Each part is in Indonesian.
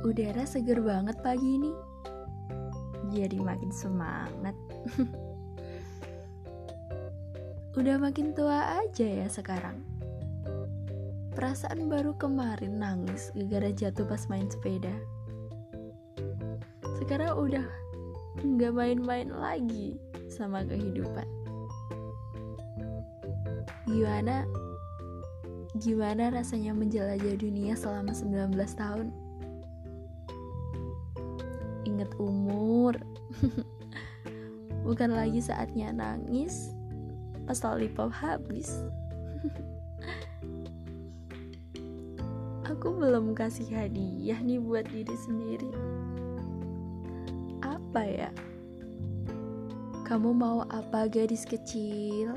Udara seger banget pagi ini. Jadi makin semangat. Udah makin tua aja ya sekarang. Perasaan baru kemarin nangis gara-gara jatuh pas main sepeda. Sekarang udah nggak main-main lagi sama kehidupan. Gimana? Gimana rasanya menjelajah dunia selama 19 tahun? Inget umur. Bukan lagi saatnya nangis pas lollipop habis. Aku belum kasih hadiah nih buat diri sendiri. Apa ya? Kamu mau apa gadis kecil?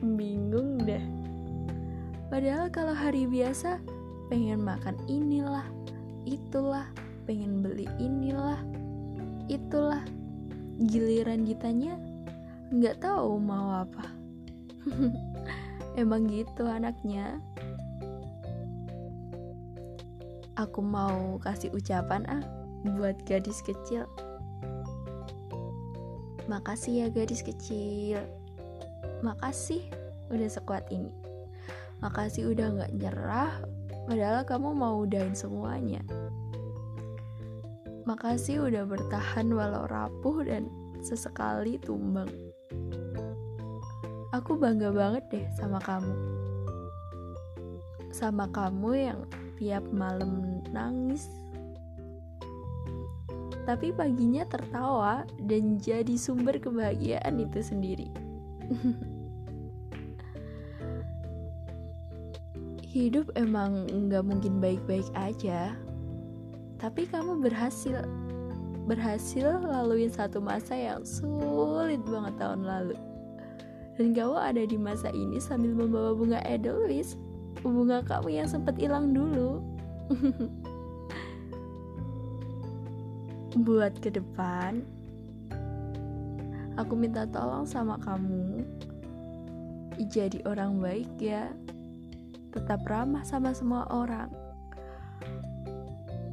Bingung deh. Padahal kalau hari biasa pengen makan inilah itulah pengen beli inilah. Itulah giliran ditanya nggak tahu mau apa. Emang gitu anaknya. Aku mau kasih ucapan ah buat gadis kecil. Makasih ya gadis kecil. Makasih udah sekuat ini. Makasih udah nggak nyerah Padahal kamu mau udahin semuanya. Makasih udah bertahan walau rapuh dan sesekali tumbang. Aku bangga banget deh sama kamu. Sama kamu yang tiap malam nangis. Tapi paginya tertawa dan jadi sumber kebahagiaan itu sendiri. hidup emang nggak mungkin baik-baik aja. Tapi kamu berhasil. Berhasil laluin satu masa yang sulit banget tahun lalu. Dan kamu ada di masa ini sambil membawa bunga edelweiss bunga kamu yang sempat hilang dulu. Buat ke depan aku minta tolong sama kamu. Jadi orang baik ya tetap ramah sama semua orang.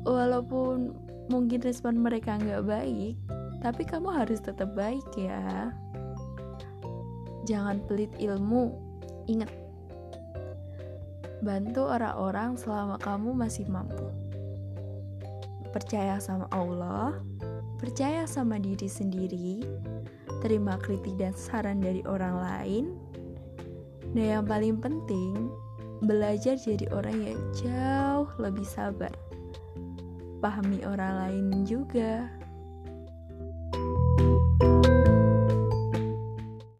Walaupun mungkin respon mereka nggak baik tapi kamu harus tetap baik ya. Jangan pelit ilmu ingat. Bantu orang-orang selama kamu masih mampu. Percaya sama Allah percaya sama diri sendiri terima kritik dan saran dari orang lain. Dan yang paling penting belajar jadi orang yang jauh lebih sabar. Pahami orang lain juga.